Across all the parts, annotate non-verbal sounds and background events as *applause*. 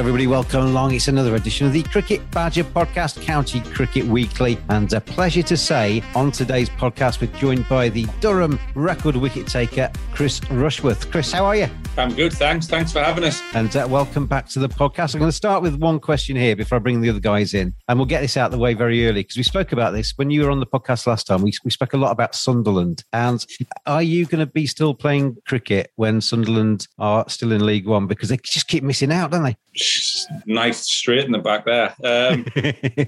everybody. Welcome along. It's another edition of the Cricket Badger podcast, County Cricket Weekly. And a pleasure to say on today's podcast, we're joined by the Durham record wicket taker, Chris Rushworth. Chris, how are you? I'm good, thanks. Thanks for having us. And uh, welcome back to the podcast. I'm going to start with one question here before I bring the other guys in. And we'll get this out of the way very early because we spoke about this when you were on the podcast last time. We, we spoke a lot about Sunderland. And are you going to be still playing cricket when Sunderland are still in League One? Because they just keep missing out, don't they? *laughs* Nice straight in the back there. Um,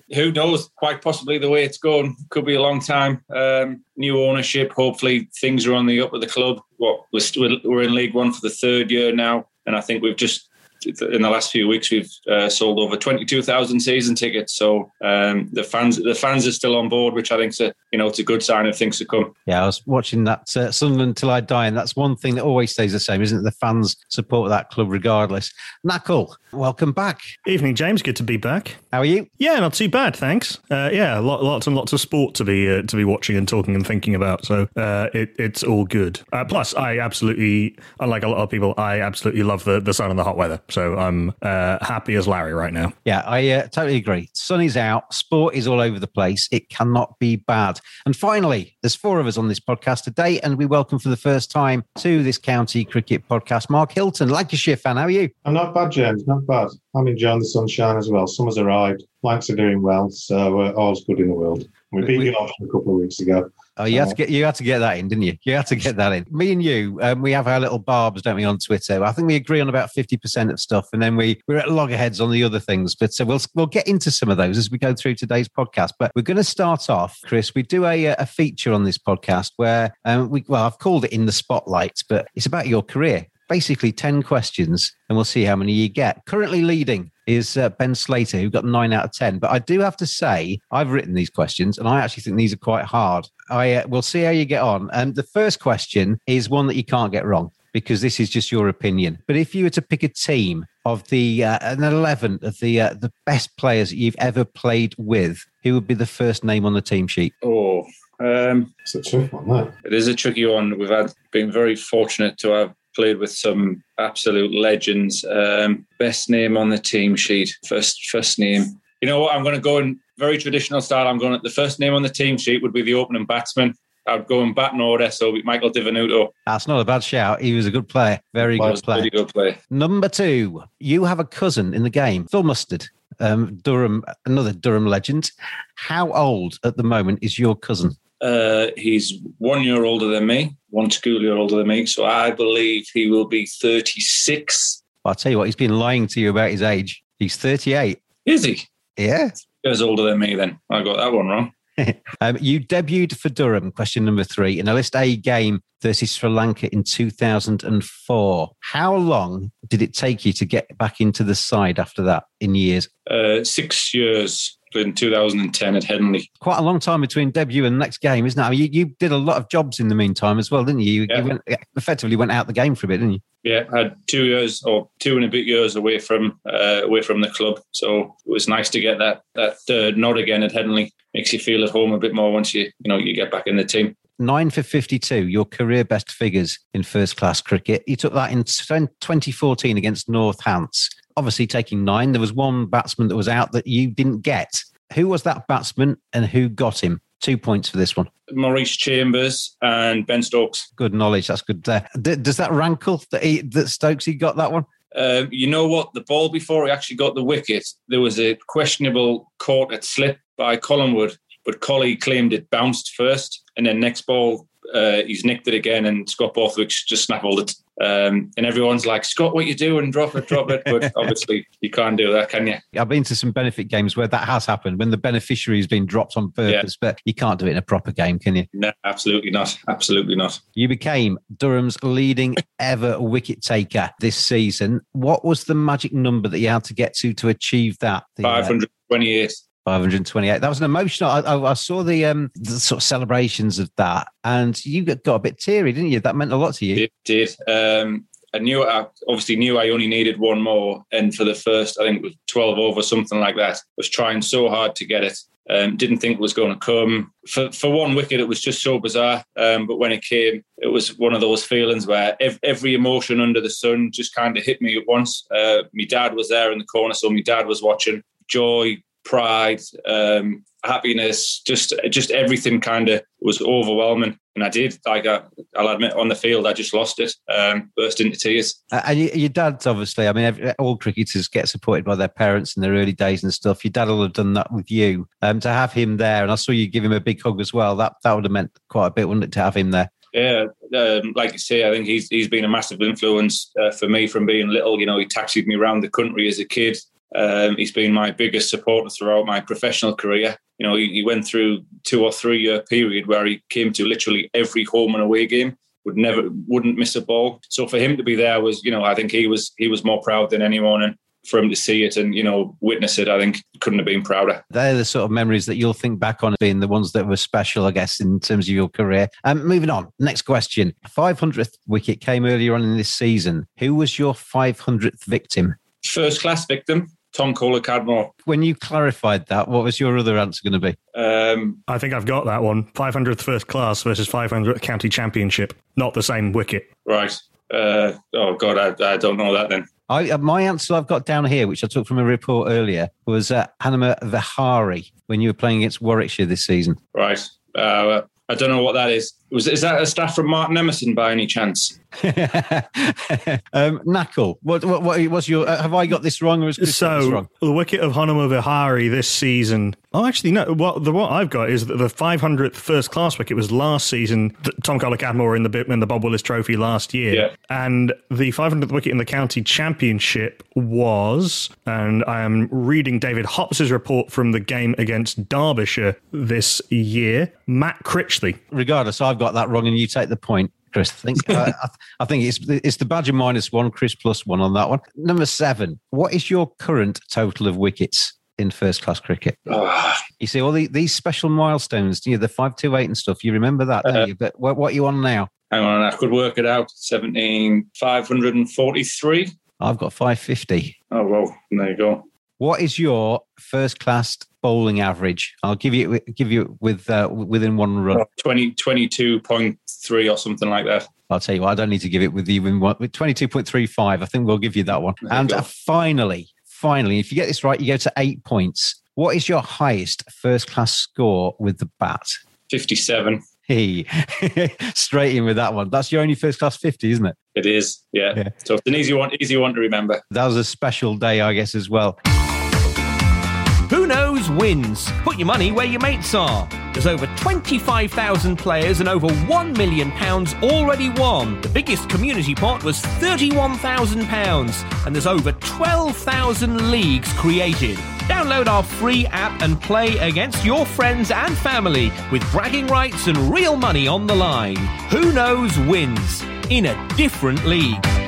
*laughs* who knows? Quite possibly the way it's going could be a long time. Um, new ownership. Hopefully things are on the up with the club. What we're, we're in League One for the third year now, and I think we've just in the last few weeks we've uh, sold over 22,000 season tickets so um, the fans the fans are still on board which I think is a you know it's a good sign of things to come Yeah, I was watching that uh, Sunderland till I die, and that's one thing that always stays the same, isn't it? The fans support that club regardless. Knuckle, welcome back. Evening, James. Good to be back. How are you? Yeah, not too bad, thanks. Uh, yeah, lot, lots and lots of sport to be uh, to be watching and talking and thinking about. So uh, it, it's all good. Uh, plus, I absolutely, unlike a lot of people, I absolutely love the, the sun and the hot weather. So I'm uh, happy as Larry right now. Yeah, I uh, totally agree. Sun is out, sport is all over the place. It cannot be bad. And finally, there's four of us on this podcast today, and we welcome for the first time to this county cricket podcast Mark Hilton, Lancashire fan. How are you? I'm not bad, James. Not bad. I'm enjoying the sunshine as well. Summer's arrived. Lancs are doing well, so uh, all's good in the world. We beat We- Yorkshire a couple of weeks ago. Oh, you had to Uh, get you had to get that in, didn't you? You had to get that in. Me and you, um, we have our little barbs, don't we, on Twitter? I think we agree on about fifty percent of stuff, and then we we're at loggerheads on the other things. But so we'll we'll get into some of those as we go through today's podcast. But we're going to start off, Chris. We do a a feature on this podcast where um, we well, I've called it in the spotlight, but it's about your career. Basically, ten questions, and we'll see how many you get. Currently leading is uh, Ben Slater, who got nine out of 10. But I do have to say, I've written these questions and I actually think these are quite hard. I uh, We'll see how you get on. And the first question is one that you can't get wrong because this is just your opinion. But if you were to pick a team of the, uh, an 11 of the, uh, the best players that you've ever played with, who would be the first name on the team sheet? oh um, It's a tough one, that. It is a tricky one. We've had been very fortunate to have played with some absolute legends. Um, best name on the team sheet. First first name. You know what? I'm going to go in very traditional style. I'm going. The first name on the team sheet would be the opening batsman. I'd go in batting order. So Michael Di Venuto. That's not a bad shout. He was a good player. Very He good player. Good player. Number two, you have a cousin in the game, Phil Mustard, um, Durham, another Durham legend. How old at the moment is your cousin? Uh, he's one year older than me, one school year older than me. So I believe he will be 36. I'll tell you what, he's been lying to you about his age. He's 38. Is he? Yeah. years older than me. Then I got that one wrong. *laughs* um, you debuted for Durham, question number three, in a List A game versus Sri Lanka in 2004. How long did it take you to get back into the side after that in years? Uh, six years in 2010 at Headingley. Quite a long time between debut and next game, isn't it? I mean, you, you did a lot of jobs in the meantime as well, didn't you? You, Yeah. you went, effectively went out the game for a bit, didn't you? Yeah, I had two years or two and a bit years away from uh, away from the club, so it was nice to get that that uh, nod again at Headingley. Makes you feel at home a bit more once you you know you get back in the team. Nine for 52, your career best figures in first class cricket. You took that in 2014 against Northants. Obviously, taking nine, there was one batsman that was out that you didn't get. Who was that batsman and who got him? Two points for this one. Maurice Chambers and Ben Stokes. Good knowledge. That's good there. D- does that rankle that, he, that Stokes he got that one? Um, you know what? The ball before he actually got the wicket, there was a questionable caught at slip by Collingwood, but Collie claimed it bounced first, and then next ball uh, he's nicked it again, and Scott Borthwick just snaffled it. Um, and everyone's like, Scott, what you doing? Drop it, drop it. But *laughs* obviously, you can't do that, can you? I've been to some benefit games where that has happened when the beneficiary has been dropped on purpose, but you can't do it in a proper game, can you? No, absolutely not. Absolutely not. You became Durham's leading ever wicket taker this season. What was the magic number that you had to get to to achieve that? The, uh, 528. 528. That was an emotional. I, I, I saw the, um, the sort of celebrations of that, and you got, got a bit teary, didn't you? That meant a lot to you. It did. Um, I knew I obviously knew I only needed one more, and for the first, I think it was twelve over something like that. Was trying so hard to get it. Um, didn't think it was going to come. For for one wicket, it was just so bizarre. Um, but when it came, it was one of those feelings where ev- every emotion under the sun just kind of hit me at once. Uh, my dad was there in the corner, so my dad was watching. Joy, pride, um, happiness, just just everything kind of was overwhelming. And I did, like I, I'll admit, on the field, I just lost it, um, burst into tears. And your, dad's obviously, I mean, all cricketers get supported by their parents in their early days and stuff. Your dad will have done that with you. Um, to have him there, and I saw you give him a big hug as well. That that would have meant quite a bit, wouldn't it, to have him there? Yeah, um, like you say, I think he's he's been a massive influence uh, for me from being little. You know, he taxied me around the country as a kid. Um, he's been my biggest supporter throughout my professional career. You know, he, he went through two or three year period where he came to literally every home and away game. Would never wouldn't miss a ball. So for him to be there was, you know, I think he was he was more proud than anyone, and for him to see it and you know witness it, I think couldn't have been prouder. They're the sort of memories that you'll think back on being the ones that were special, I guess, in terms of your career. Um, moving on, next question. 500th wicket came earlier on in this season. Who was your 500th victim? First class victim, Tom Kohler Cadmore. When you clarified that, what was your other answer going to be? Um, I think I've got that one. 500th first class versus 500th county championship. Not the same wicket. right. Uh, oh God, I, I don't know that then. I, uh, my answer I've got down here, which I took from a report earlier, was uh, Hanuma Vihari when you were playing against Warwickshire this season. Right. Uh, I don't know what that is. Was is that a staff from Martin Emerson by any chance? *laughs* um, Knuckle, what, what, what was your? Uh, have I got this wrong, or is Chris got this So wrong? the wicket of Hanuma Vihari this season. Oh, actually, no. What the what I've got is that the 500th first class wicket was last season. Th- Tom Kohler Cadmore in the in the Bob Willis Trophy last year, Yeah. and the 500th wicket in the county championship was. And I am reading David Hopps's report from the game against Derbyshire this year. Matt Critchley. Regardless, I've got that wrong, and you take the point. Chris, I think uh, *laughs* I, I think it's it's the Badger minus one, Chris plus one on that one. Number seven. What is your current total of wickets in first class cricket? *sighs* Ah, You see all the, these special milestones, you know, the five two eight and stuff. You remember that, don't Uh-huh. you? But what, what are you on now? hang on, I could work it out. Seventeen five hundred and forty-three. I've got five fifty. Oh well, there you go. What is your first class bowling average? I'll give you give you with uh, within one run. 20, 22.3 or something like that. I'll tell you what. I don't need to give it with even one with twenty two point three five. I think we'll give you that one. There And uh, finally, finally, if you get this right, you go to eight points. What is your highest first class score with the bat? Fifty-seven. Hey, *laughs* straight in with that one. That's your only first class fifty, isn't it? It is. Yeah. Yeah. So it's an easy one. Easy one to remember. That was a special day, I guess, as well. Who Knows wins. Put your money where your mates are. There's over 25,000 players and over £1 million already won. The biggest community pot was £31,000 and there's over 12,000 leagues created. Download our free app and play against your friends and family with bragging rights and real money on the line. Who Knows wins in a different league.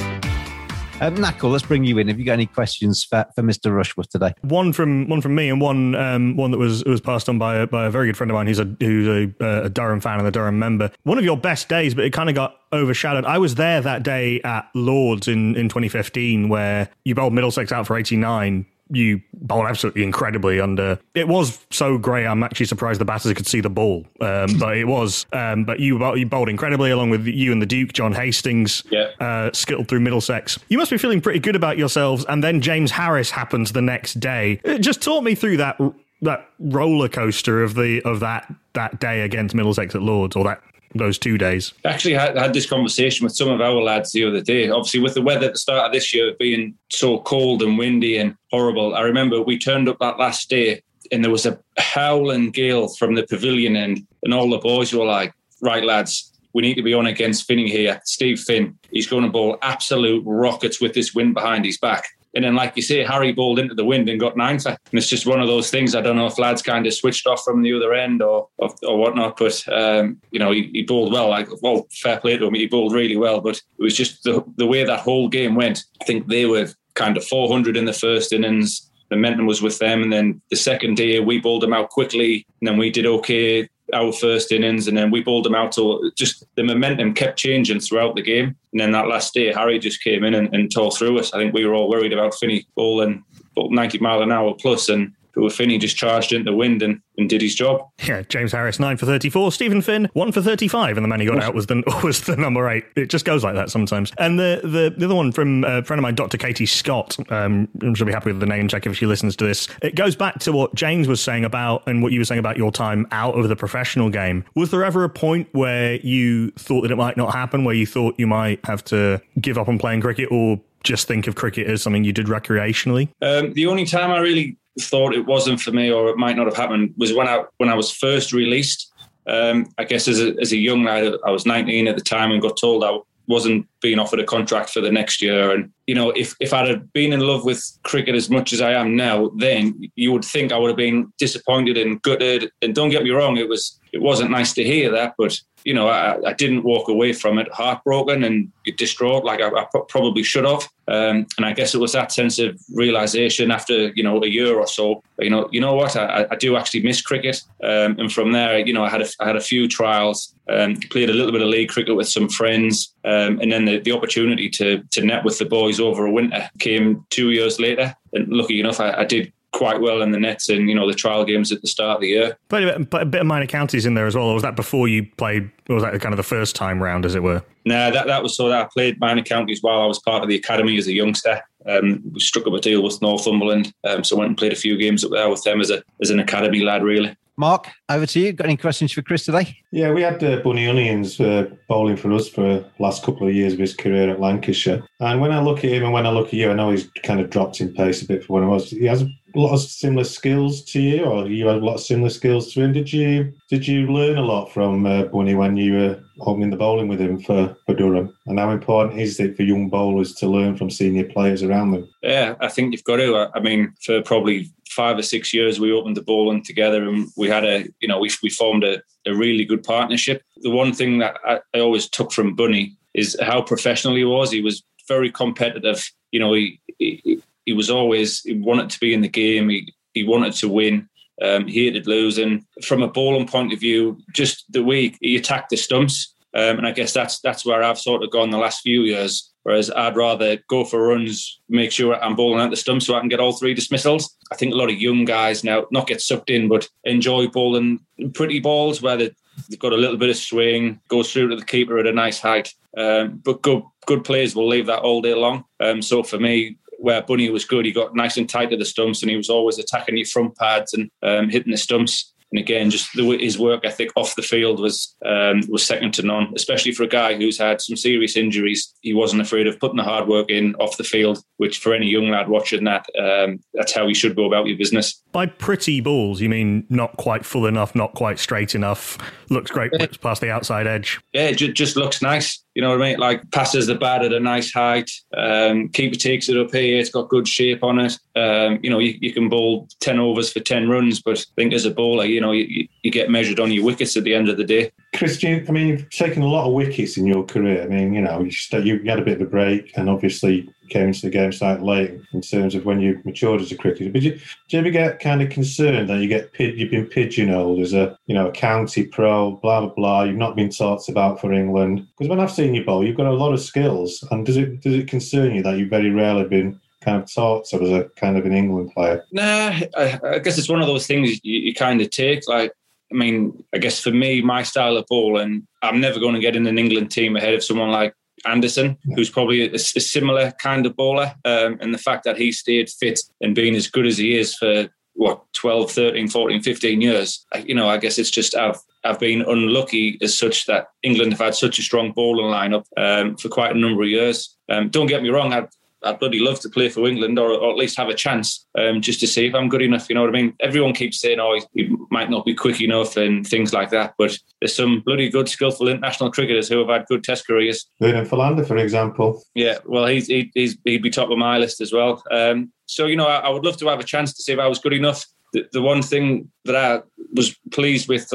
Um, let's bring you in. Have you got any questions for, for Mr. Rushworth today? One from one from me, and one um, one that was was passed on by a, by a very good friend of mine who's a who's a, a Durham fan and a Durham member. One of your best days, but it kind of got overshadowed. I was there that day at Lords in, in 2015 where you bowled Middlesex out for 89 you bowled absolutely incredibly under. It was so grey. I'm actually surprised the batters could see the ball, um, *laughs* but it was. Um, but you you bowled incredibly along with you and the Duke, John Hastings, yeah. uh, skittled through Middlesex. You must be feeling pretty good about yourselves. And then James Harris happens the next day. It just talk me through that that roller coaster of the of that that day against Middlesex at Lords, or that those two days? Actually, I had this conversation with some of our lads the other day. Obviously, with the weather at the start of this year being so cold and windy and horrible, I remember we turned up that last day and there was a howling gale from the pavilion end, and all the boys were like, "Right, lads." We need to be on against Finney here. Steve Finn, he's going to bowl absolute rockets with this wind behind his back. And then, like you say, Harry bowled into the wind and got nine for. And it's just one of those things. I don't know if lads kind of switched off from the other end or or, or whatnot, but um, you know, he, he, bowled well. Like, well, fair play to him. He bowled really well, but it was just the the way that whole game went. I think they were kind of 400 in the first innings. The momentum was with them, and then the second day we bowled them out quickly, and then we did okay our first innings, and then we bowled them out. So just the momentum kept changing throughout the game. And then that last day, Harry just came in and, and tore through us. I think we were all worried about Finney bowling 90 mile an hour plus, and who Finney just charged into the wind and, and did his job. Yeah, James Harris nine for thirty four, Stephen Finn one for thirty five, and the man he got out was the *laughs* was the number eight. It just goes like that sometimes. And the the, the other one from a friend of mine, Dr. Katie Scott. Um, she'll be happy with the name check if she listens to this. It goes back to what James was saying about and what you were saying about your time out of the professional game. Was there ever a point where you thought that it might not happen, where you thought you might have to give up on playing cricket, or just think of cricket as something you did recreationally? Um, the only time I really thought it wasn't for me or it might not have happened was when I when I was first released. Um, I guess as a, as a young lad, I was 19 at the time and got told I wasn't being offered a contract for the next year. And, you know, if, if I'd have been in love with cricket as much as I am now, then you would think I would have been disappointed and gutted. And don't get me wrong, it was it wasn't nice to hear that, but you know, I, I didn't walk away from it heartbroken and distraught like I, I probably should have. Um, and I guess it was that sense of realization after you know a year or so. You know, you know what? I, I do actually miss cricket. Um, and from there, you know, I had a, I had a few trials, um, played a little bit of league cricket with some friends, um, and then the, the opportunity to to net with the boys over a winter came two years later. And lucky enough, I, I did quite well in the nets and you know the trial games at the start of the year. Played a bit, a bit of minor counties in there as well. Or was that before you played? Or was that kind of the first time round, as it were? No, that that was so that I played minor counties while I was part of the academy as a youngster. Um, we struck up a deal with Northumberland, um, so I went and played a few games up there with them as a as an academy lad, really. Mark, over to you. Got any questions for Chris today? Yeah, we had uh, Bunny Onions uh, bowling for us for the last couple of years of his career at Lancashire. And when I look at him and when I look at you, I know he's kind of dropped in pace a bit for when I was. He has a lot of similar skills to you, or you have a lot of similar skills to him. Did you did you learn a lot from uh, Bunny when you were opening the bowling with him for, for Durham? And how important is it for young bowlers to learn from senior players around them? Yeah, I think you've got to. I mean, for probably five or six years we opened the bowling together and we had a you know we, we formed a, a really good partnership the one thing that I, I, always took from bunny is how professional he was he was very competitive you know he he, he was always he wanted to be in the game he, he wanted to win um, he hated losing from a bowling point of view just the way he attacked the stumps um, and I guess that's that's where I've sort of gone the last few years. Whereas I'd rather go for runs, make sure I'm bowling at the stump so I can get all three dismissals. I think a lot of young guys now not get sucked in, but enjoy bowling pretty balls where they've got a little bit of swing, goes through to the keeper at a nice height. Um, but good good players will leave that all day long. Um, so for me, where Bunny was good, he got nice and tight to the stumps, and he was always attacking your front pads and um, hitting the stumps and again, just the, his work ethic off the field was um, was second to none. Especially for a guy who's had some serious injuries, he wasn't afraid of putting the hard work in off the field. Which for any young lad watching that, um, that's how you should go about your business. By pretty balls, you mean not quite full enough, not quite straight enough. Looks great, whips past the outside edge. Yeah, it just looks nice. You know what I mean? Like passes the bat at a nice height. Um, keeper takes it up here. It's got good shape on it. Um, you know, you, you, can bowl 10 overs for 10 runs, but I think as a bowler, you know, you, you get measured on your wickets at the end of the day. Christian, I mean, you've taken a lot of wickets in your career. I mean, you know, you, you had a bit of a break and obviously came into the game side late in terms of when you matured as a cricketer. But you, do you ever get kind of concerned that you get you've been pigeonholed as a you know a county pro, blah blah blah. You've not been talked about for England because when I've seen you bowl, you've got a lot of skills. And does it does it concern you that you've very rarely been kind of taught so as a kind of an England player? Nah, I, I guess it's one of those things you, you kind of take like. I mean, I guess for me, my style of bowling, I'm never going to get in an England team ahead of someone like Anderson, who's probably a, a similar kind of bowler. Um, and the fact that he stayed fit and being as good as he is for what 12 13 14 15 years you know i guess it's just i've i've been unlucky as such that england have had such a strong bowling lineup um, for quite a number of years um, don't get me wrong i I'd bloody love to play for England or, or at least have a chance um, just to see if I'm good enough. You know what I mean? Everyone keeps saying, oh, he might not be quick enough and things like that. But there's some bloody good, skillful international cricketers who have had good test careers. Vernon Philander, for example. Yeah, well, he's, he, he's, he'd be top of my list as well. Um, so, you know, I, I, would love to have a chance to see if I was good enough. The, the one thing that I was pleased with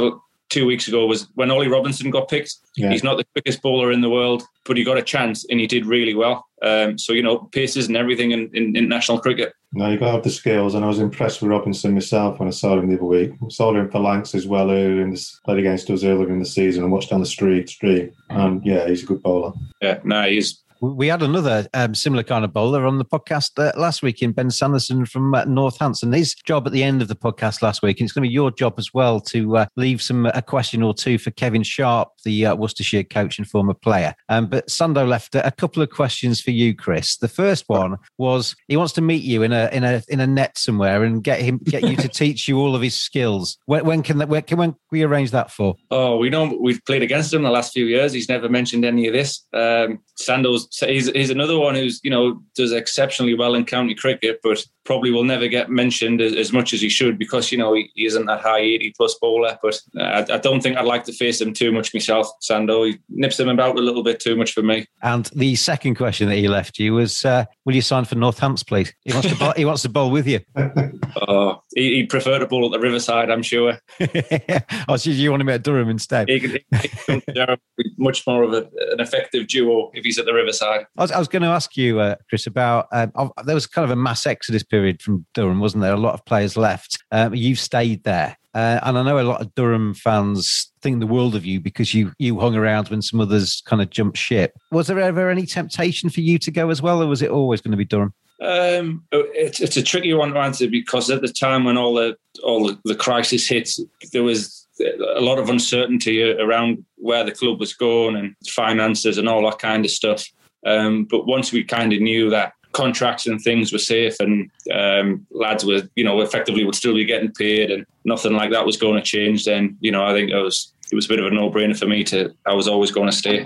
two weeks ago was when Ollie Robinson got picked. Yeah. He's not the quickest bowler in the world, but he got a chance and he did really well. Um, so you know, paces and everything in, in international cricket. No, you got to have the skills, and I was impressed with Robinson myself when I saw him the other week. I saw him for Lancs as well earlier in this played against us earlier in the season and watched down the street stream. And yeah, he's a good bowler. Yeah, no, he's we had another um, similar kind of bowler on the podcast uh, last week in Ben Sanderson from uh, Northampton. His job at the end of the podcast last week, and it's going to be your job as well to uh, leave some a question or two for Kevin Sharp, the uh, Worcestershire coach and former player. Um, but Sando left a couple of questions for you, Chris. The first one was he wants to meet you in a in a in a net somewhere and get him get you to *laughs* teach you all of his skills. When, when can that when can when we arrange that for? Oh, we know we've played against him the last few years. He's never mentioned any of this. Um, Sando's he's, he's another one who's you know does exceptionally well in county cricket, but probably will never get mentioned as, as much as he should because you know he, he isn't that high eighty plus bowler. But I, I, don't think I'd like to face him too much myself. Sando he nips him about a little bit too much for me. And the second question that he left you was, uh, "Will you sign for Northants, please?" He wants to bowl, he wants to bowl with you. *laughs* oh, he, would prefer to bowl at the Riverside, I'm sure. *laughs* oh, so you want him at Durham instead? He could, he could much more of a, an effective duo if he's at the Riverside. I was, I was going to ask you, uh, Chris, about um, there was kind of a mass exodus period from Durham, wasn't there? A lot of players left. Um, you've stayed there. Uh, and I know a lot of Durham fans think the world of you because you you hung around when some others kind of jumped ship. Was there ever any temptation for you to go as well, or was it always going to be Durham? Um, it's, it's a tricky one to answer because at the time when all the all the, the crisis hit, there was a lot of uncertainty around where the club was going and finances and all that kind of stuff. Um, but once we kind of knew that contracts and things were safe and um, lads were, you know, effectively would still be getting paid and nothing like that was going to change, then, you know, I think it was it was a bit of a no brainer for me to I was always going to stay.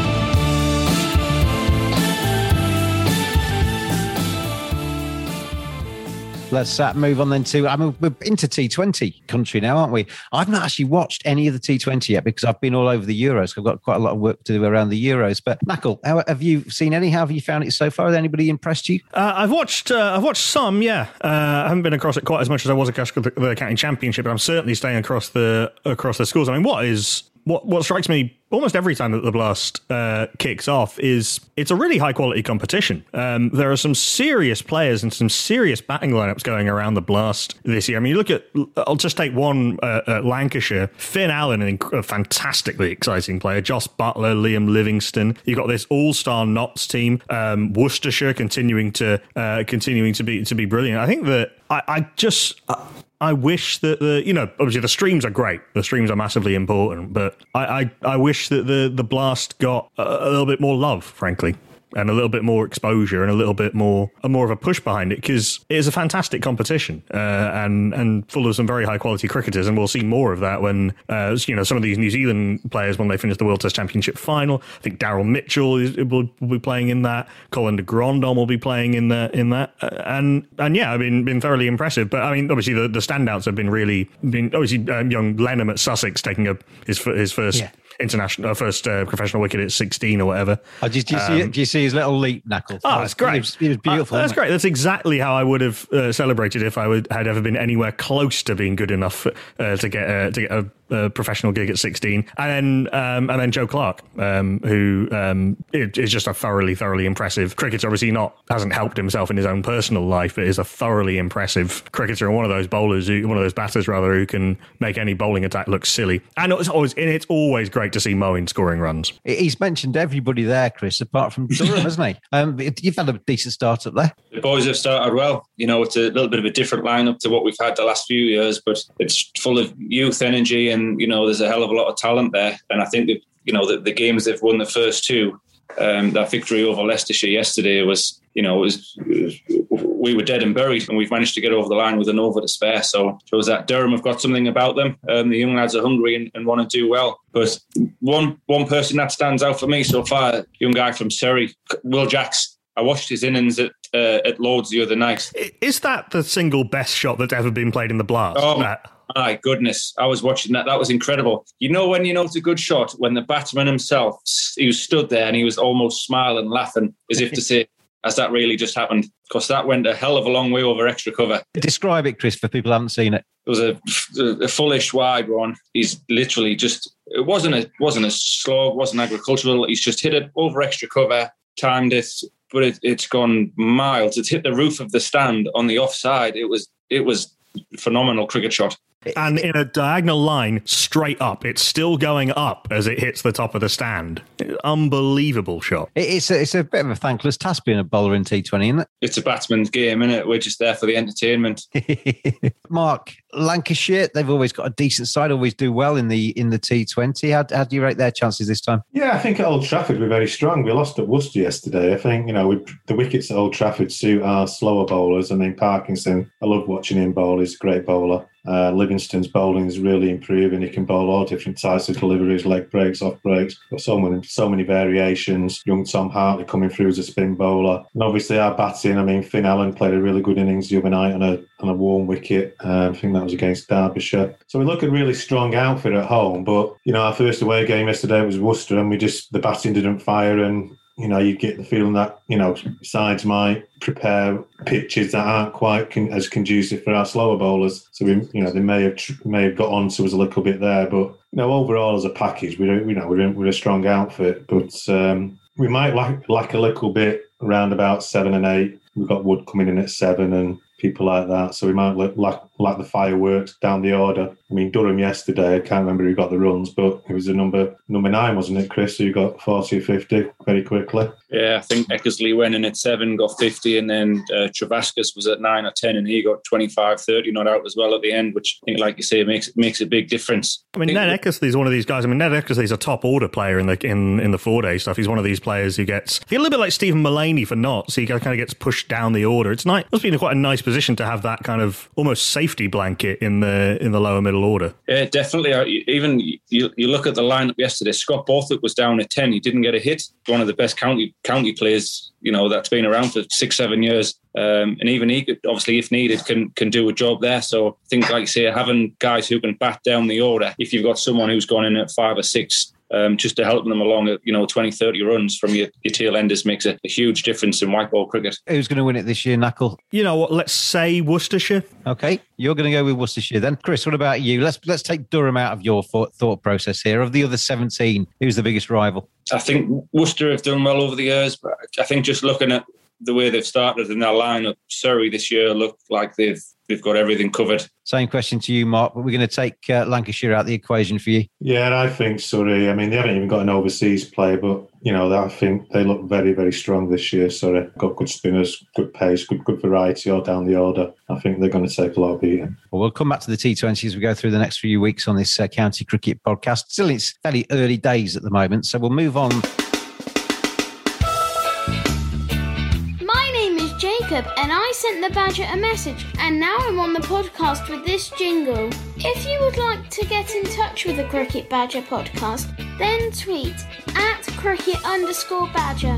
Let's uh, move on then to, I mean, we're into T20 country now, aren't we? I've not actually watched any of the T20 yet because I've been all over the Euros. I've got quite a lot of work to do around the Euros. But Knuckle, how, have you seen any? How have you found it so far? Has anybody impressed you? Uh, I've watched uh, I've watched some, yeah. Uh, I haven't been across it quite as much as I was across the, the county championship, but I'm certainly staying across the across the schools. I mean, what is what what strikes me almost every time that the blast uh, kicks off is it's a really high quality competition. Um, there are some serious players and some serious batting lineups going around the blast this year. I mean, you look at I'll just take one uh, uh, Lancashire, Finn Allen, a fantastically exciting player, Jos Buttler, Liam Livingstone. You've got this all star Notts team, um, Worcestershire continuing to uh, continuing to be to be brilliant. I think that I, I just. Wish that the you know obviously the streams are great. The streams are massively important, but I I, I wish that the the blast got a, a little bit more love, frankly and a little bit more exposure and a little bit more a more of a push behind it because it is a fantastic competition uh, and and full of some very high quality cricketers and we'll see more of that when uh, you know some of these New Zealand players when they finish the World Test Championship final. I think Daryl Mitchell is, will, will, be playing in that. Colin de Grandhomme will be playing in that in that. Uh, and and yeah I mean been been thoroughly impressive but I mean obviously the, the standouts have been really been obviously um, young Lenham at Sussex taking a his his first yeah international uh, first uh, professional wicket at 16 or whatever. Oh, do, you, do, you see, um, do you see his little leap, Knuckle? Oh, that's great. It was, it was beautiful. Uh, that's great. That's exactly how I would have uh, celebrated if I would, had ever been anywhere close to being good enough uh, to get uh, to get a a professional gig at 16, and then um, and then Joe Clarke, um, who um, is just a thoroughly thoroughly impressive cricketer. Obviously, not hasn't helped himself in his own personal life, but is a thoroughly impressive cricketer and one of those bowlers, who, one of those batters rather, who can make any bowling attack look silly. And it's always and it's always great to see Moeen scoring runs. He's mentioned everybody there, Chris, apart from *laughs* Durham, hasn't he? Um, you've had a decent start up there. The boys have started well. You know, it's a little bit of a different lineup to what we've had the last few years, but it's full of youth, energy, and you know, there's a hell of a lot of talent there. And I think that you know the, the games they've won the first two. Um, that victory over Leicestershire yesterday was, you know, was, was, we were dead and buried, and we've managed to get over the line with an over to spare. So it shows that Durham have got something about them. Um, the young lads are hungry and, and, want to do well. But one one person that stands out for me so far, young guy from Surrey, Will Jacks. I watched his innings at uh, at Lords the other night. Is that the single best shot that's ever been played in the blast? Oh, that? My goodness, I was watching that. That was incredible. You know when you know it's a good shot when the batsman himself he was stood there and he was almost smiling, laughing as if to *laughs* say, "Has that really just happened?" Because that went a hell of a long way over extra cover. Describe it, Chris, for people who haven't seen it. It was a, a fullish wide one. He's literally just. It wasn't a wasn't a slog, wasn't agricultural. He's just hit it over extra cover, timed it, but it, it's gone miles. It's hit the roof of the stand on the offside. It was it was phenomenal cricket shot and in a diagonal line straight up. It's still going up as it hits the top of the stand. Unbelievable shot. It's a, it's a bit of a thankless task being a bowler in T20, isn't it? It's a batsman's game, isn't it? We're just there for the entertainment. *laughs* Mark, Lancashire, they've always got a decent side, always do well in the in the T20. How, how do you rate their chances this time? Yeah, I think at Old Trafford we're very strong. We lost at Worcester yesterday. I think, you know, we, the wickets at Old Trafford suit our slower bowlers. I mean, Parkinson, I love watching him bowl. He's a great bowler. Uh, Livingstone's bowling is really improving. He can bowl all different types of deliveries, leg breaks, off breaks. So many, so many variations. Young Tom Hartley coming through as a spin bowler, and obviously our batting. I mean, Finn Allen played a really good innings the other night on a on a warm wicket. Um, I think that was against Derbyshire. So we look a really strong outfit at home. But you know, our first away game yesterday was Worcester, and we just the batting didn't fire, and you know, you get the feeling that, you know, sides might prepare pitches that aren't quite con- as conducive for our slower bowlers. So, we, you know, they may have may have got on to us a little bit there. But, you know, overall as a package, we don't, you know, we're, in, we're a strong outfit. But um, we might lack, lack a little bit around about seven and eight. We've got Wood coming in at seven and people like that. So we might lack, lack the fireworks down the order. I mean, Durham yesterday, I can't remember who got the runs, but it was a number number nine, wasn't it, Chris? So you got 40 or 50 very quickly. Yeah, I think Eckersley went in at seven, got 50, and then uh, Trevaskis was at nine or 10, and he got 25, 30 not out as well at the end, which I think, like you say, makes makes a big difference. I mean, Ned Eckersley is one of these guys. I mean, Ned Eckersley is a top order player in the in, in the four day stuff. He's one of these players who gets, a little bit like Steven Mullaney for Notts. He kind of gets pushed down the order. It's nice. It's been quite a nice position to have that kind of almost safety blanket in the in the lower middle order. Yeah, definitely. Even you, you look at the lineup yesterday. Scott Borthwick was down at ten. He didn't get a hit. One of the best county county players, you know, that's been around for six seven years. Um, and even he could, obviously, if needed, can can do a job there. So things like say having guys who can bat down the order. If you've got someone who's gone in at five or six, um, just to help them along at you know 20 30 runs from your, your tail enders makes a, a huge difference in white ball cricket Who's going to win it this year, Knuckle? You know what? Let's say Worcestershire. Okay, you're going to go with Worcestershire then. Chris, what about you? Let's let's take Durham out of your thought, thought process here. Of the other 17, who's the biggest rival? I think Worcester have done well over the years, but I think just looking at the way they've started in their lineup, Surrey this year look like they've they've got everything covered. Same question to you, Mark, but we're going to take uh, Lancashire out of the equation for you. Yeah, I think Surrey. I mean, they haven't even got an overseas player, but you know, I think they look very, very strong this year. Surrey got good spinners, good pace, good good variety all down the order. I think they're going to take a lot of beating. Well, we'll come back to the T20 as we go through the next few weeks on this uh, county cricket podcast. Still, it's fairly early days at the moment, so we'll move on. Sent the Badger a message, and now I'm on the podcast with this jingle. If you would like to get in touch with the Cricket Badger podcast, then tweet at cricket underscore badger.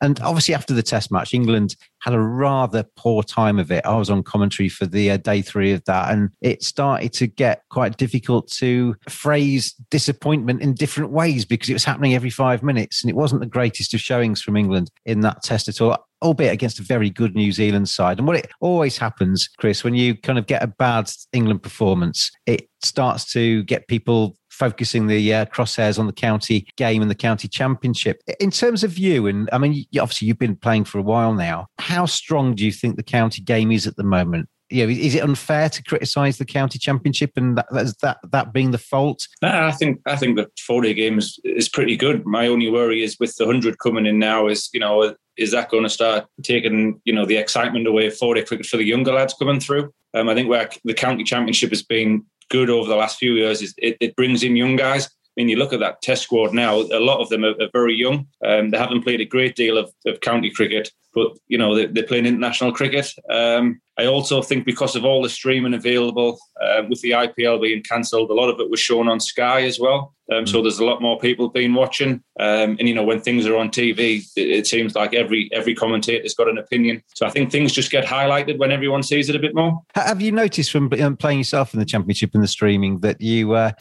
And obviously, after the Test match, England had a rather poor time of it. I was on commentary for the uh, day three of that, and it started to get quite difficult to phrase disappointment in different ways because it was happening every five minutes, and it wasn't the greatest of showings from England in that Test at all. Albeit against a very good New Zealand side. And what it always happens, Chris, when you kind of get a bad England performance, it starts to get people focusing the uh, crosshairs on the county game and the county championship. In terms of you, and I mean, obviously you've been playing for a while now. How strong do you think the county game is at the moment? You know, is it unfair to criticise the county championship and that that, that being the fault? I think I think the four day game is, pretty good. My only worry is with the hundred coming in now is you know is that going to start taking you know the excitement away four day cricket for the younger lads coming through? Um, I think where the county championship has been good over the last few years is it, it brings in young guys. I mean, you look at that test squad now, a lot of them are, are very young. Um, they haven't played a great deal of, of county cricket, but, you know, they, they're playing international cricket. Um, I also think because of all the streaming available, uh, with the IPL being cancelled, a lot of it was shown on Sky as well. Um, So there's a lot more people been watching. Um, and, you know, when things are on TV, it, it seems like every every commentator's got an opinion. So I think things just get highlighted when everyone sees it a bit more. Have you noticed from um, playing yourself in the championship and the streaming that you, uh,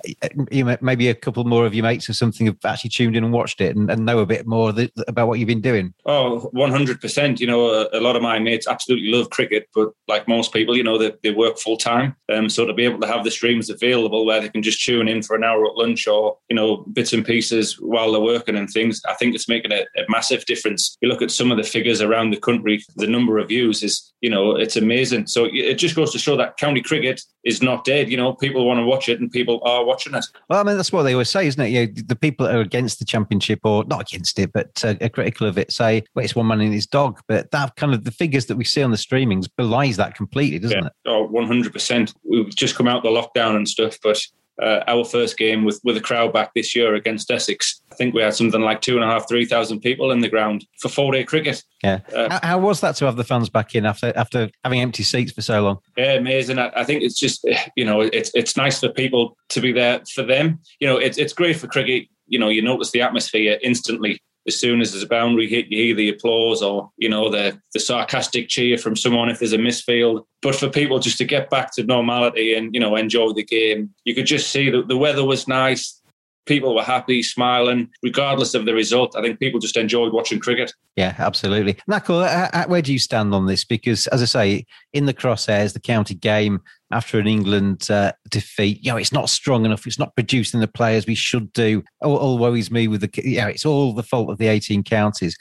you ma- maybe a couple more of your mates or something have actually tuned in and watched it and, and know a bit more th- about what you've been doing? Oh, 100%. You know, a, a lot of my mates absolutely love cricket, but like most people, you know, they, they work full time. Um, so to be able to have the streams available where they can just tune in for an hour at lunch or, you know, bits and pieces while they're working and things, I think it's making a, a massive difference. You look at some of the figures around the country, the number of views is, you know, it's amazing. So it just goes to show that county cricket is not dead. You know, people want to watch it and people are watching it. Well, I mean, that's what they always say, isn't it? You know, the people that are against the championship or not against it, but uh, are critical of it say, well, it's one man and his dog. But that kind of the figures that we see on the streamings belies that completely, doesn't it? Oh, 100%. We've just come out the lockdown and stuff, but uh, our first game with, with a crowd back this year against Essex, I think we had something like two and a half, three thousand people in the ground for four day cricket. Yeah. Uh, how, how was that to have the fans back in after after having empty seats for so long? Yeah, amazing. I, I think it's just you know it's it's nice for people to be there for them. You know, it's it's great for cricket. You know, you notice the atmosphere instantly as soon as there's a boundary hit. You hear the applause or you know the the sarcastic cheer from someone if there's a misfield. But for people just to get back to normality and you know enjoy the game, you could just see that the weather was nice. People were happy, smiling, regardless of the result. I think people just enjoyed watching cricket. Yeah, absolutely. Knuckle, uh, uh, where do you stand on this? Because, as I say, in the crosshairs, the county game after an England uh, defeat, you know, it's not strong enough. It's not producing the players we should do. All, all worries me with the, you know, it's all the fault of the 18 counties.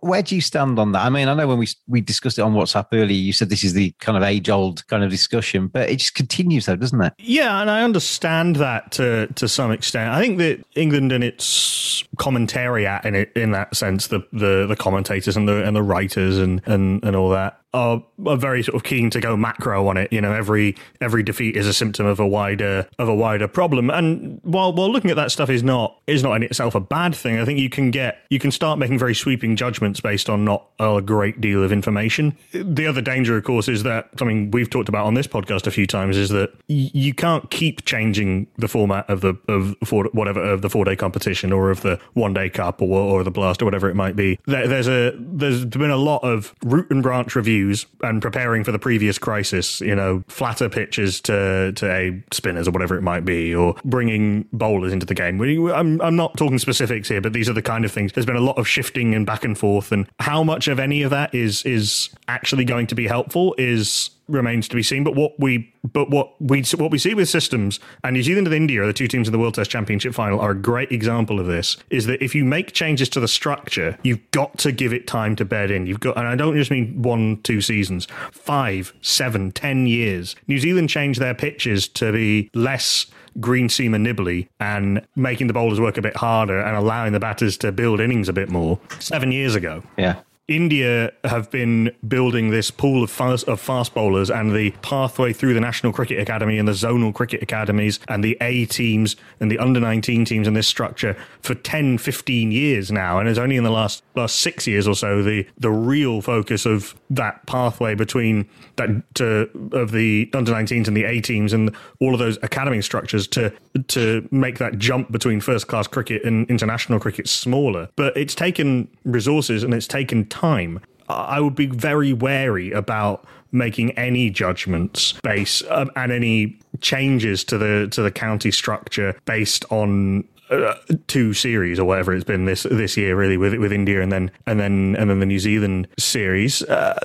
Where do you stand on that? I mean, I know when we we discussed it on WhatsApp earlier, you said this is the kind of age old kind of discussion, but it just continues though, doesn't it? Yeah, and I understand that to to some extent. I think that England and its commentariat in it in that sense, the the, the commentators and the and the writers and, and, and all that are, are very sort of keen to go macro on it. You know, every every defeat is a symptom of a wider of a wider problem. And while while looking at that stuff is not is not in itself a bad thing, I think you can get you can start making very sweeping judgments based on not a great deal of information. The other danger, of course, is that something we've talked about on this podcast a few times is that you can't keep changing the format of the of four, whatever of the four day competition or of the one day cup or or the blast or whatever it might be. There, there's a there's been a lot of root and branch and preparing for the previous crisis. You know, flatter pitches to to a spinners or whatever it might be, or bringing bowlers into the game. We- I'm I'm not talking specifics here, but these are the kind of things. There's been a lot of shifting and back and forth, and how much of any of that is is actually going to be helpful is remains to be seen. But what we but what we what we see with systems and New Zealand and India, the two teams in the World Test Championship final, are a great example of this. Is that if you make changes to the structure, you've got to give it time to bed in. You've got, and I don't just mean one, two seasons, five, seven, ten years. New Zealand changed their pitches to be less green seamer nibbly and making the bowlers work a bit harder and allowing the batters to build innings a bit more seven years ago. Yeah. India have been building this pool of fast, of fast bowlers and the pathway through the National Cricket Academy and the zonal cricket academies and the A teams and the under 19 teams in this structure for 10, 15 years now. And it's only in the last, last six years or so the, the real focus of that pathway between that to, of the under 19s and the A teams and all of those academy structures to, to make that jump between first class cricket and international cricket smaller. But it's taken resources and it's taken time. I would be very wary about making any judgments based um, and any changes to the to the county structure based on uh, two series or whatever it's been this this year really with with India and then and then and then the New Zealand series. Uh,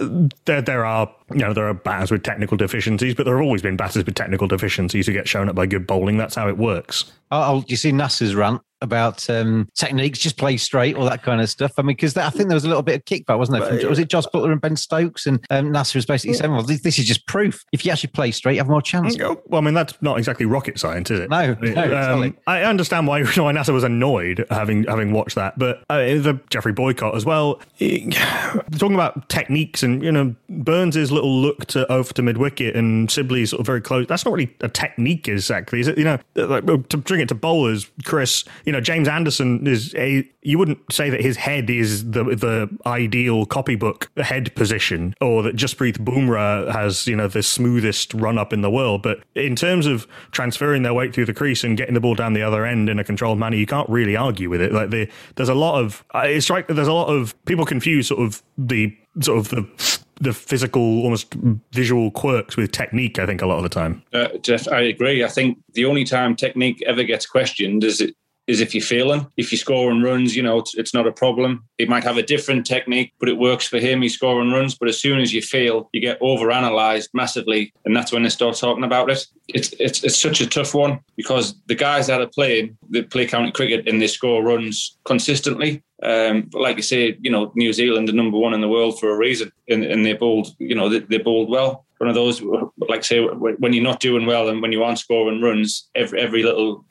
there there are you know there are batters with technical deficiencies but there have always been batters with technical deficiencies who get shown up by good bowling. That's how it works. Oh, oh, you see Nasser's rant about um, techniques, just play straight, all that kind of stuff. I mean, because I think there was a little bit of kickback, wasn't there? From, was it Jos Buttler and Ben Stokes? And um, Nasser was basically saying, well, this, this is just proof. If you actually play straight, you have more chance. well I mean that's not exactly rocket science is it No, no, exactly. um, I understand why *laughs* why Nasser was annoyed having having watched that but uh, the Geoffrey Boycott as well *sighs* talking about techniques and you know Burns's little look to over to mid wicket and Sibley's sort of very close that's not really a technique exactly is it you know like, to bring it to bowlers Chris you know James Anderson is a you wouldn't say that his head is the the ideal copybook head position or that Jasprit Bumrah has you know the smoothest run up in the world but in terms of transferring their weight through the crease and getting the ball down the other end in a controlled manner you can't really argue with it like the, there's a lot of uh, it's right there's a lot of people confuse sort of the sort of the the physical almost visual quirks with technique I think a lot of the time Uh, Jeff, I agree. I think the only time technique ever gets questioned is it is if you're feeling. If you score and runs, you know, it's, it's not a problem. It might have a different technique, but it works for him. He's scoring runs. But as soon as you feel, you get overanalyzed massively, and that's when they start talking about it. It's it's it's such a tough one because the guys that are playing, they play county cricket and they score runs consistently. Um, but like you say, you know, New Zealand are number one in the world for a reason, and, and they bowled, you know, they, they bowled well. One of those, like say, when you're not doing well and when you aren't scoring runs, every every little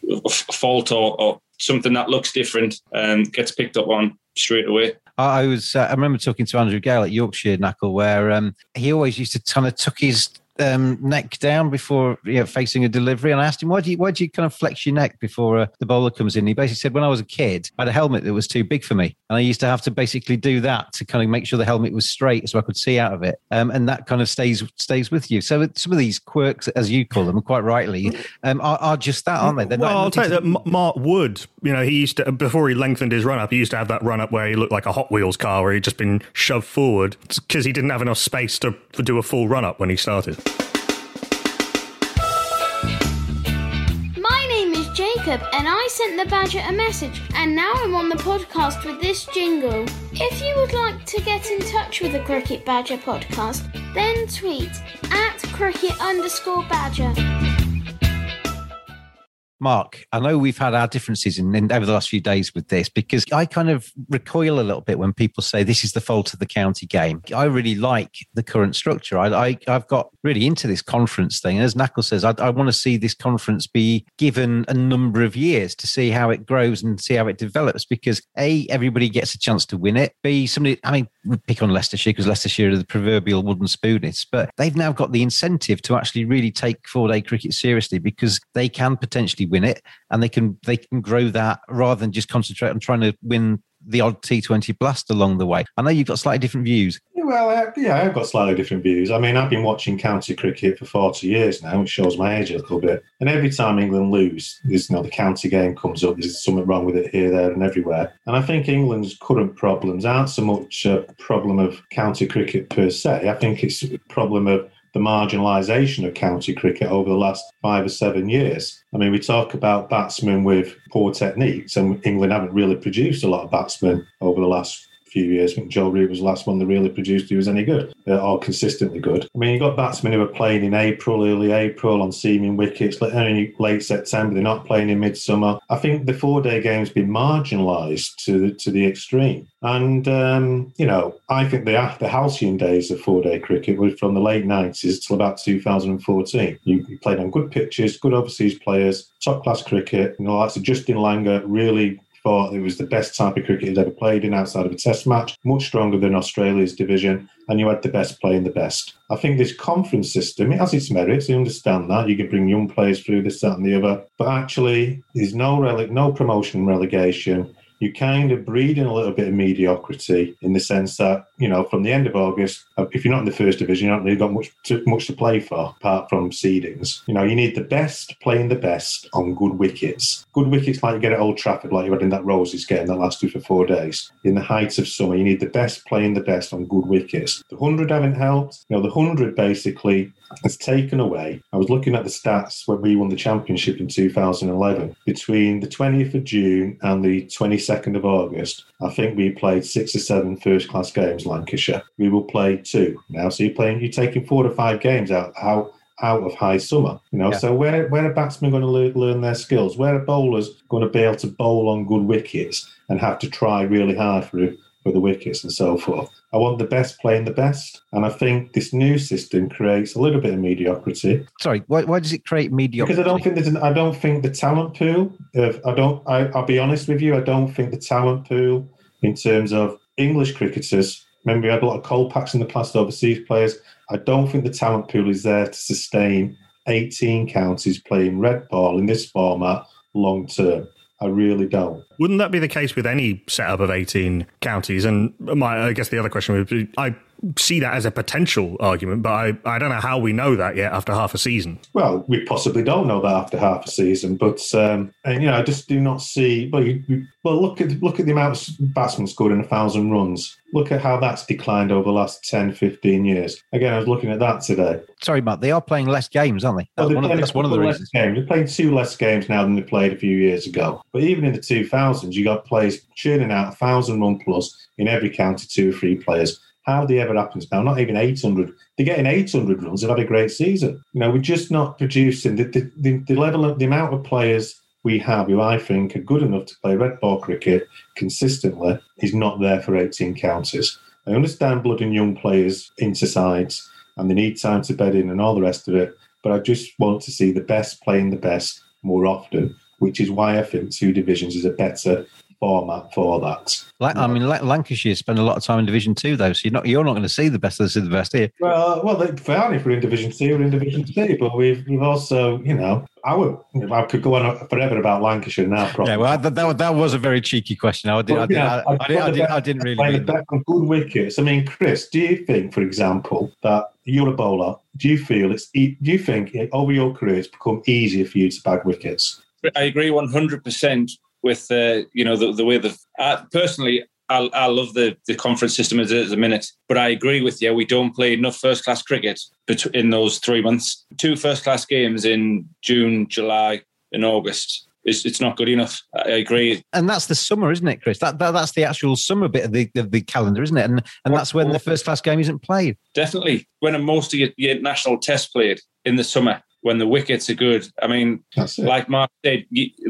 fault or, or something that looks different um, gets picked up on straight away. I was. Uh, I remember talking to Andrew Gale at Yorkshire Knuckle, where um, he always used to kind of tuck his um, neck down before you know, facing a delivery. And I asked him, "Why do you why do you kind of flex your neck before uh, the bowler comes in?" He basically said, "When I was a kid, I had a helmet that was too big for me, and I used to have to basically do that to kind of make sure the helmet was straight so I could see out of it, um, and that kind of stays stays with you." So some of these quirks, as you call them, quite rightly, um, are, are just that, aren't they? They're well, I'll tell you that M- Mark Wood, you know, he used to before he lengthened his run up, he used to have that run up where he looked like a Hot Wheels car, where he'd just been shoved forward because he didn't have enough space to, to do a full run up when he started. Jacob, and I sent the Badger a message, and now I'm on the podcast with this jingle. If you would like to get in touch with the Cricket Badger podcast, then tweet at cricket underscore badger. Mark, I know we've had our differences in, in over the last few days with this because I kind of recoil a little bit when people say this is the fault of the county game. I really like the current structure. I, I I've got really into this conference thing, and as Knuckle says, I, I want to see this conference be given a number of years to see how it grows and see how it develops. Because a everybody gets a chance to win it. B somebody, I mean, pick on Leicestershire because Leicestershire are the proverbial wooden spoonists, but they've now got the incentive to actually really take four day cricket seriously because they can potentially win it and they can they can grow that rather than just concentrate on trying to win the odd T20 blast along the way. I know you've got slightly different views. Well, uh, yeah, I've got slightly different views. I mean, I've been watching county cricket for 40 years now, which shows my age a little bit. And every time England lose, there's, you know, the county game comes up, there's something wrong with it here, there, and everywhere. And I think England's current problems aren't so much a problem of county cricket per se. I think it's a problem of the marginalisation of county cricket over the last five or seven years. I mean, we talk about batsmen with poor techniques, and England haven't really produced a lot of batsmen over the last few years. I think Joe Root was the last one that really produced who was any good uh, or consistently good. I mean, you've got batsmen who are playing in April, early April on seaming wickets, only late September. They're not playing in midsummer. I think the four day game's been marginalised to to the extreme. And, um, you know, I think the, the halcyon days of four day cricket were from the late 90s till about 2014. You, you played on good pitches, good overseas players, top class cricket. You know, that's Justin Langer really thought it was the best type of cricket he'd ever played in outside of a test match, much stronger than Australia's division, and you had the best playing the best. I think this conference system, it has its merits, I understand that. You can bring young players through this, that, and the other. But actually, there's no rele- no promotion relegation you kind of breed in a little bit of mediocrity in the sense that, you know, from the end of August, uh, if you're not in the first division, you haven't really got much to, much to play for apart from seedings. You know, you need the best playing the best on good wickets. Good wickets like you get at Old Trafford, like you had in that Roses game that lasted for four days. In the heights of summer, you need the best playing the best on good wickets. The 100 haven't helped. You know, the 100 basically has taken away. I was looking at the stats when we won the championship in 2011. Between the 20th of June and the 22nd of August, I think we played six or seven first class games, Lancashire. We will play two now. So you're playing, you're taking four to five games out, out out of high summer. You know, yeah. so where where are batsmen going to learn, learn their skills? Where are bowlers going to be able to bowl on good wickets and have to try really hard for for the wickets and so forth? I want the best playing the best. And I think this new system creates a little bit of mediocrity. Sorry, why, why does it create mediocrity? Because I don't think there's an, I don't think the talent pool of, I don't, I, I'll be honest with you, I don't think the talent pool in terms of English cricketers, remember we had a lot of Kolpaks in the past, overseas players. I don't think the talent pool is there to sustain 18 counties playing red ball in this format long term. I really don't. Wouldn't that be the case with any setup of 18 counties? And my, I guess the other question would be I see that as a potential argument, but I, I don't know how we know that yet after half a season. Well, we possibly don't know that after half a season, but um, and you know, I just do not see. Well, you, well, look at look at the amount of batsmen scoring a thousand runs. Look at how that's declined over the last 10, 15 years. Again, I was looking at that today. Sorry, Matt, they are playing less games, aren't they? That's, well, one, of, that's one of the reasons. Games. They're playing two less games now than they played a few years ago. But even in the 2000s, you got players churning out a thousand run plus in every county, two or three players hardly ever happens now. Not even 800. They're getting 800 runs. They've had a great season. You know, we're just not producing the, the, the, the level of the amount of players we have who I think are good enough to play red ball cricket consistently is not there for 18 counties. I understand blood and young players into sides and they need time to bed in and all the rest of it, but I just want to see the best playing the best more often, which is why I think two divisions is a better format for that. I mean, Lancashire spend a lot of time in Division Two, though, so you're not you're not going to see the best of the best here. Well, well, fine if we're in Division Two, we're in Division Two, but we've we've also, you know, I would I could go on forever about Lancashire now. Probably. Yeah, well, that, that, that was a very cheeky question. I, did, I, did, I, I, did, I, did, I didn't really. Mean good wickets. I mean, Chris, do you think, for example, that you're a bowler? Do you feel it's? Do you think over your career it's become easier for you to bag wickets? I agree one hundred percent with uh, you know the, the way the uh, personally I, I, love the, the conference system as it is a minute, but I agree with you. We don't play enough first class cricket in those three months. Two first class games in June, July, and August. It's, it's not good enough. I agree. And that's the summer, isn't it, Chris? That, that that's the actual summer bit of the, of the calendar, isn't it? And and that's when the first class game isn't played. Definitely. When most of your, your national tests played in the summer, when the wickets are good. I mean, like Mark said,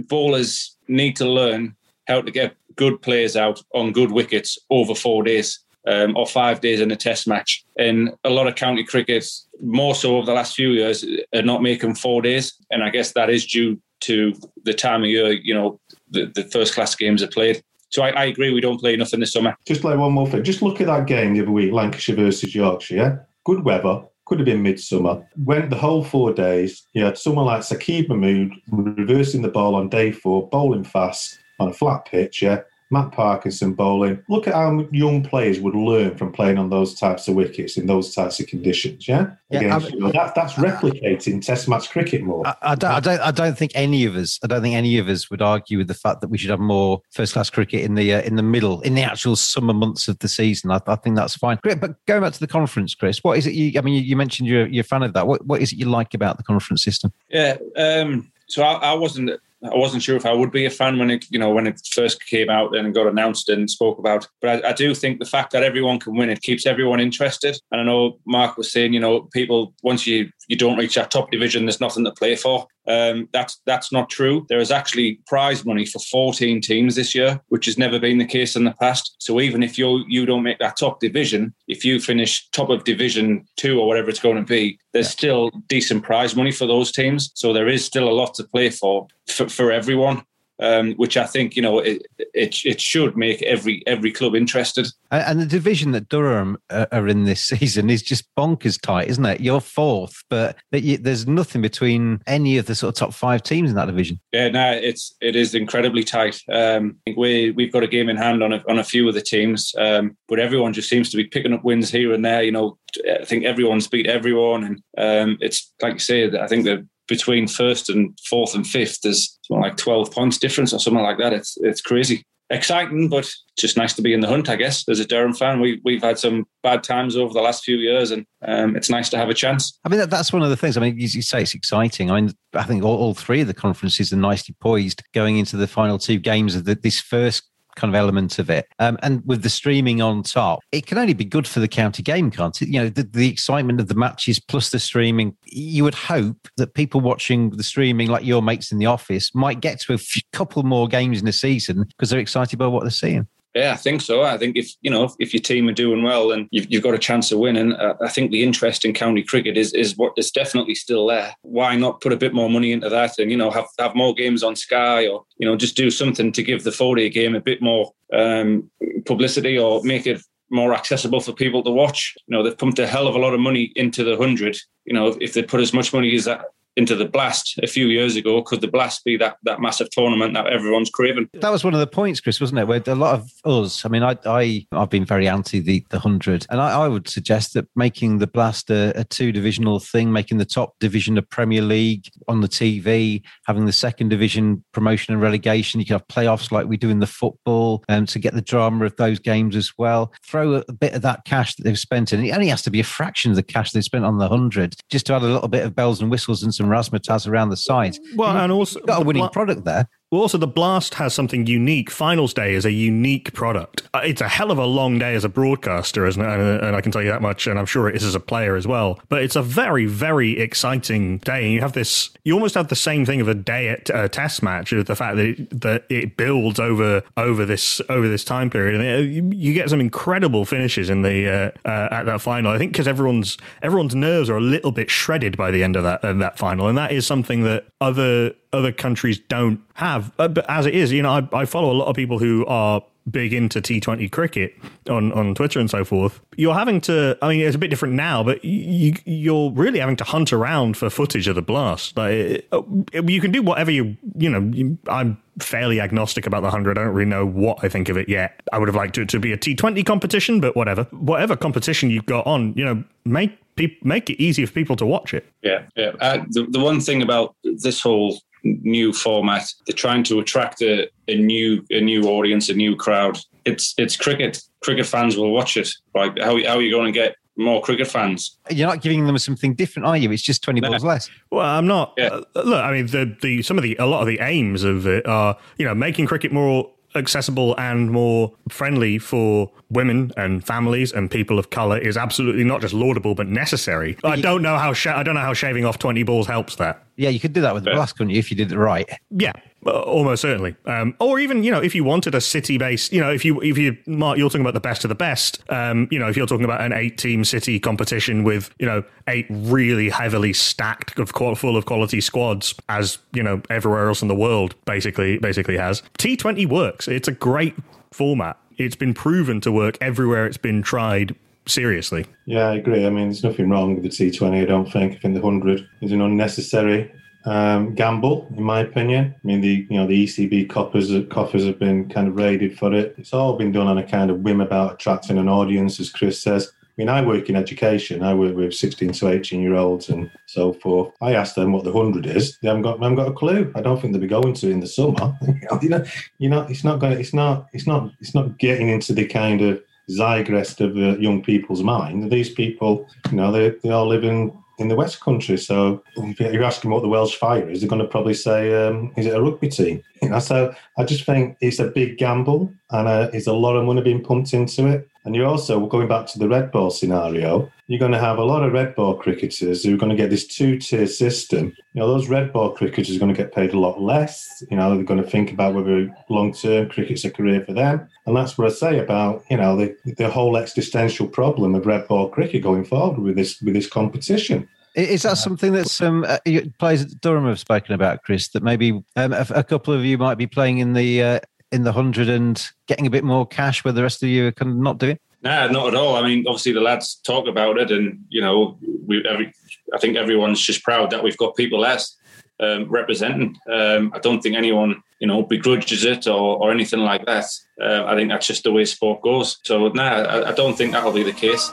bowlers need to learn how to get good players out on good wickets over four days. Um, or five days in a test match. And a lot of county cricket, more so over the last few years, are not making four days. And I guess that is due to the time of year, you know, the, the first class games are played. So I, I agree. We don't play enough in the summer. Just like one more thing. Just look at that game the other week, Lancashire versus Yorkshire. Yeah? Good weather. Could have been midsummer. Went the whole four days. You had someone like Saqib Mahmood reversing the ball on day four, bowling fast on a flat pitch. Yeah. Matt Parkinson bowling. Look at how young players would learn from playing on those types of wickets in those types of conditions. Yeah, Yeah, Against, you know, that, that's replicating Test match cricket more. I, I don't, I don't. I don't think any of us. I don't think any of us would argue with the fact that we should have more first-class cricket in the uh, in the middle, in the actual summer months of the season. I, I think that's fine. Great, but going back to the conference, Chris, what is it? You, I mean, you, you mentioned you're, you're a fan of that. What what is it you like about the conference system? Yeah. Um, so I, I wasn't. I wasn't sure if I would be a fan when it, you know, when it first came out and got announced and spoke about. But I, I do think the fact that everyone can win it keeps everyone interested. And I know Mark was saying, you know, people once you you don't reach that top division, there's nothing to play for. Um, that's that's not true. There is actually prize money for 14 teams this year, which has never been the case in the past. So even if you you don't make that top division, if you finish top of division two or whatever it's going to be, there's still decent prize money for those teams. So there is still a lot to play for for, for everyone. Um, which I think you know it, it it should make every every club interested. And, the division that Durham uh, are in this *laughs* season is just bonkers tight, isn't it? You're fourth, but there's nothing between any of the sort of top five teams in that division. Yeah, no, it's it is incredibly tight. Um, I think we we've got a game in hand on a, on a few of the teams, um, but everyone just seems to be picking up wins here and there. You know, I think everyone's beat everyone, and um, it's like you say. I think that between first and fourth and fifth, there's like twelve points difference or something like that. It's it's crazy. Exciting, but just nice to be in the hunt, I guess. As a Durham fan, we we've had some bad times over the last few years, and um, it's nice to have a chance. I mean, that, that's one of the things. I mean, you, you say it's exciting. I mean, I think all, all three of the conferences are nicely poised going into the final two games of the, this first kind of element of it. Um, and with the streaming on top, it can only be good for the county game, can't it? You know, the, the excitement of the matches plus the streaming. You would hope that people watching the streaming, like your mates in the office, might get to a few, couple more games in the season because they're excited by what they're seeing. Yeah, I think so. I think if you know if, if your team are doing well and you've, you've got a chance of winning, uh, I think the interest in county cricket is is what is definitely still there. Why not put a bit more money into that and you know have have more games on Sky or you know just do something to give the four day game a bit more um, publicity or make it more accessible for people to watch. You know they've pumped a hell of a lot of money into the hundred. You know if, if they put as much money as that into the blast a few years ago could the blast be that that massive tournament that everyone's craving That was one of the points, Chris, wasn't it? Where a lot of us, I mean, I, I, I've been very anti the, the 100, and I, I would suggest that making the Blast a, a two divisional thing, making the top division a Premier League on the TV, having the second division promotion and relegation, you can have playoffs like we do in the football, um, to get the drama of those games as well. Throw a, a bit of that cash that they've spent, in, and it only has to be a fraction of the cash they've spent on the 100, just to add a little bit of bells and whistles and some razzmatazz around the sides. Well, and also You've got a winning product there. Well, also the Blast has something unique. Finals Day is a unique product. Uh, It's a hell of a long day as a broadcaster, isn't it? And, uh, and I can tell you that much, and I'm sure it is as a player as well. But it's a very, very exciting day. And you have this, you almost have the same thing of a day at a test match, the fact that it, that it builds over over this over this time period, and uh, you, you get some incredible finishes in the uh, uh, at that final. I think because everyone's everyone's nerves are a little bit shredded by the end of that of that final, and that is something that other other countries don't have. Uh, But as it is, you know, I, I follow a lot of people who are big into T20 cricket on, on Twitter and so forth. You're having to, I mean, it's a bit different now, but you, you're really having to hunt around for footage of the blast. Like, uh, you can do whatever you, you know, you, I'm fairly agnostic about the 100. I don't really know what I think of it yet. I would have liked it to be a T20 competition, but whatever. Whatever competition you've got on, you know, make make it easy for people to watch it. Yeah, yeah. Uh, the, the one thing about this whole new format, they're trying to attract a, a new a new audience, a new crowd. It's it's cricket. Cricket fans will watch it. Like how how are you going to get more cricket fans? You're not giving them something different, are you? It's just 20 balls less. Well, I'm not. Uh, look, I mean, the the some of the a lot of the aims of it are, you know, making cricket more accessible and more friendly for women and families and people of color is absolutely not just laudable but necessary. I don't know how sha- I don't know how shaving off 20 balls helps that. Yeah, you could do that with the blast, couldn't you, if you did it right? Yeah, uh, almost certainly. Um, or even you know, if you wanted a city-based, you know, if you if you Mark, you're talking about the best of the best. Um, you know, if you're talking about an eight-team city competition with you know eight really heavily stacked of full of quality squads, as you know everywhere else in the world basically basically has. T20 works. It's a great format. It's been proven to work everywhere it's been tried seriously. Yeah, I agree. I mean, there's nothing wrong with the T20, I don't think. I think the 100 is an unnecessary um, gamble, in my opinion. I mean, the you know the ECB coffers coffers have been kind of raided for it. It's all been done on a kind of whim about attracting an audience, as Chris says. I mean, I work in education. I work with 16 to 18 year olds and so forth. I ask them what the 100 is. They haven't got, haven't got a clue. I don't think they'll be going to in the summer. *laughs* you know, you know, it's not going. It's not. It's not. It's not getting into the kind of zeitgeist of uh, young people's mind. These people, you know, they they all live in in the West Country. So if you're asking what the Welsh Fire is, they're going to probably say, um, "Is it a rugby team?" *laughs* You know, so I just think it's a big gamble, and uh, it's a lot of money being pumped into it. And you're also going back to the red ball scenario. You're going to have a lot of red ball cricketers who are going to get this two-tier system. You know, those red ball cricketers are going to get paid a lot less. You know, they're going to think about whether long-term cricket's a career for them. And that's what I say about you know the the whole existential problem of red ball cricket going forward with this with this competition. Is that something that some uh, players at Durham have spoken about, Chris? That maybe um, a, a, couple of you might be playing in the uh, in the hundred and getting a bit more cash, where the rest of you are kind of not doing. No, not at all. I mean, obviously the lads talk about it, and you know, we every, I think everyone's just proud that we've got people less um, representing. Um, I don't think anyone, you know, begrudges it or, or anything like that. Uh, I think that's just the way sport goes. So, no, I, I don't think that'll be the case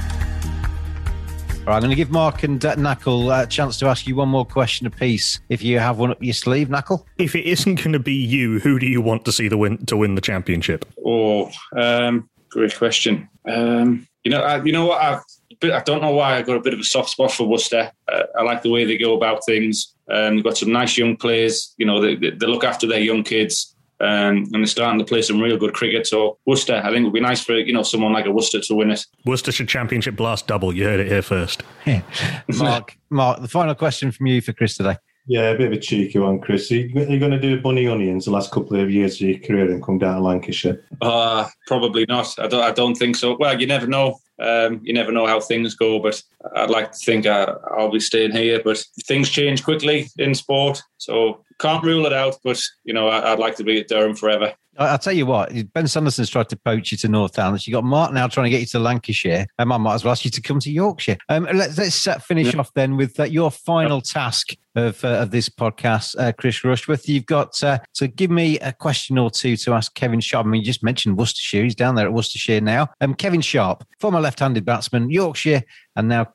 All right, I'm going to give Mark and uh, Knuckle a chance to ask you one more question apiece. If you have one up your sleeve, Knuckle. If it isn't going to be you, who do you want to see the win to win the championship? Oh, um, great question. Um, you know, I, you know what? I've, I don't know why I got a bit of a soft spot for Worcester. Uh, I like the way they go about things. Um, they've got some nice young players. You know, they, they look after their young kids. Um, and they're starting to play some real good cricket. So Worcester, I think it would be nice for you know someone like a Worcester to win it. Worcestershire Championship blast double. You heard it here first. *laughs* Mark, Mark, the final question from you for Chris today. Yeah, a bit of a cheeky one, Chris. Are you, are you going to do Bunny Onions the last couple of years of your career and come down to Lancashire? Uh, probably not. I don't, I don't think so. Well, you never know. Um, you never know how things go, but I'd like to think I, will be staying here. But things change quickly in sport, so can't rule it out. But you know, I, would like to be at Durham forever. I'll tell you what, Ben Sanderson's tried to poach you to Northants. You got Mark now trying to get you to Lancashire. Um, I might as well ask you to come to Yorkshire. Um, let's, let's uh, finish yeah. off then with uh, your final task of, uh, of this podcast, uh, Chris Rushworth. You've got uh, to give me a question or two to ask Kevin Sharp. I mean, you just mentioned Worcestershire. He's down there at Worcestershire now. Um, Kevin Sharp, former left-handed batsman, Yorkshire, and now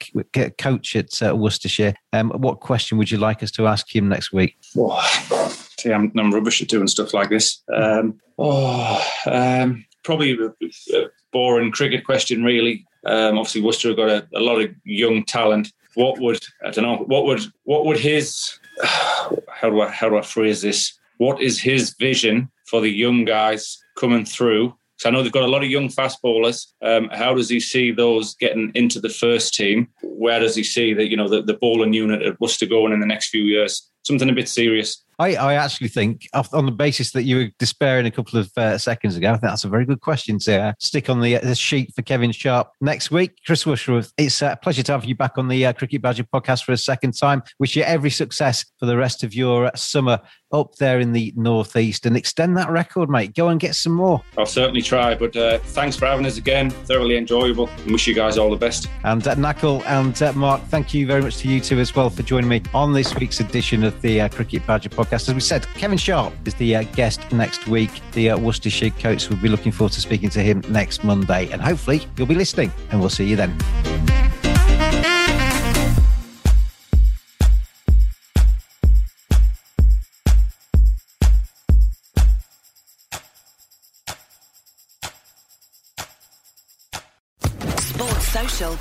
coach at uh, Worcestershire. Um, what question would you like us to ask him next week? Oh, see, I'm, I'm rubbish at doing stuff like this. Um, oh, um, probably a, boring cricket question, really. Um, obviously, Worcester have got a, a, lot of young talent. What would I don't know? What would what would his *sighs* how do I how do I phrase this? What is his vision for the young guys coming through? So I know they've got a lot of young fast bowlers. Um, how does he see those getting into the first team? Where does he see that you know the, the bowling unit at Worcester going in the next few years? Something a bit serious. I, I actually think, on the basis that you were despairing a couple of uh, seconds ago, I think that's a very good question to uh, stick on the, uh, the sheet for Kevin Sharp next week. Chris Rushworth, it's a pleasure to have you back on the uh, Cricket Badger podcast for a second time. Wish you every success for the rest of your summer up there in the northeast and extend that record, mate. Go and get some more. I'll certainly try. But uh, thanks for having us again. Thoroughly enjoyable. And wish you guys all the best. And uh, Knuckle and uh, Mark, thank you very much to you two as well for joining me on this week's edition of the uh, Cricket Badger podcast. As we said, Kevin Sharp is the uh, guest next week. The uh, Worcestershire coach. We'll be looking forward to speaking to him next Monday. And hopefully you'll be listening, and we'll see you then.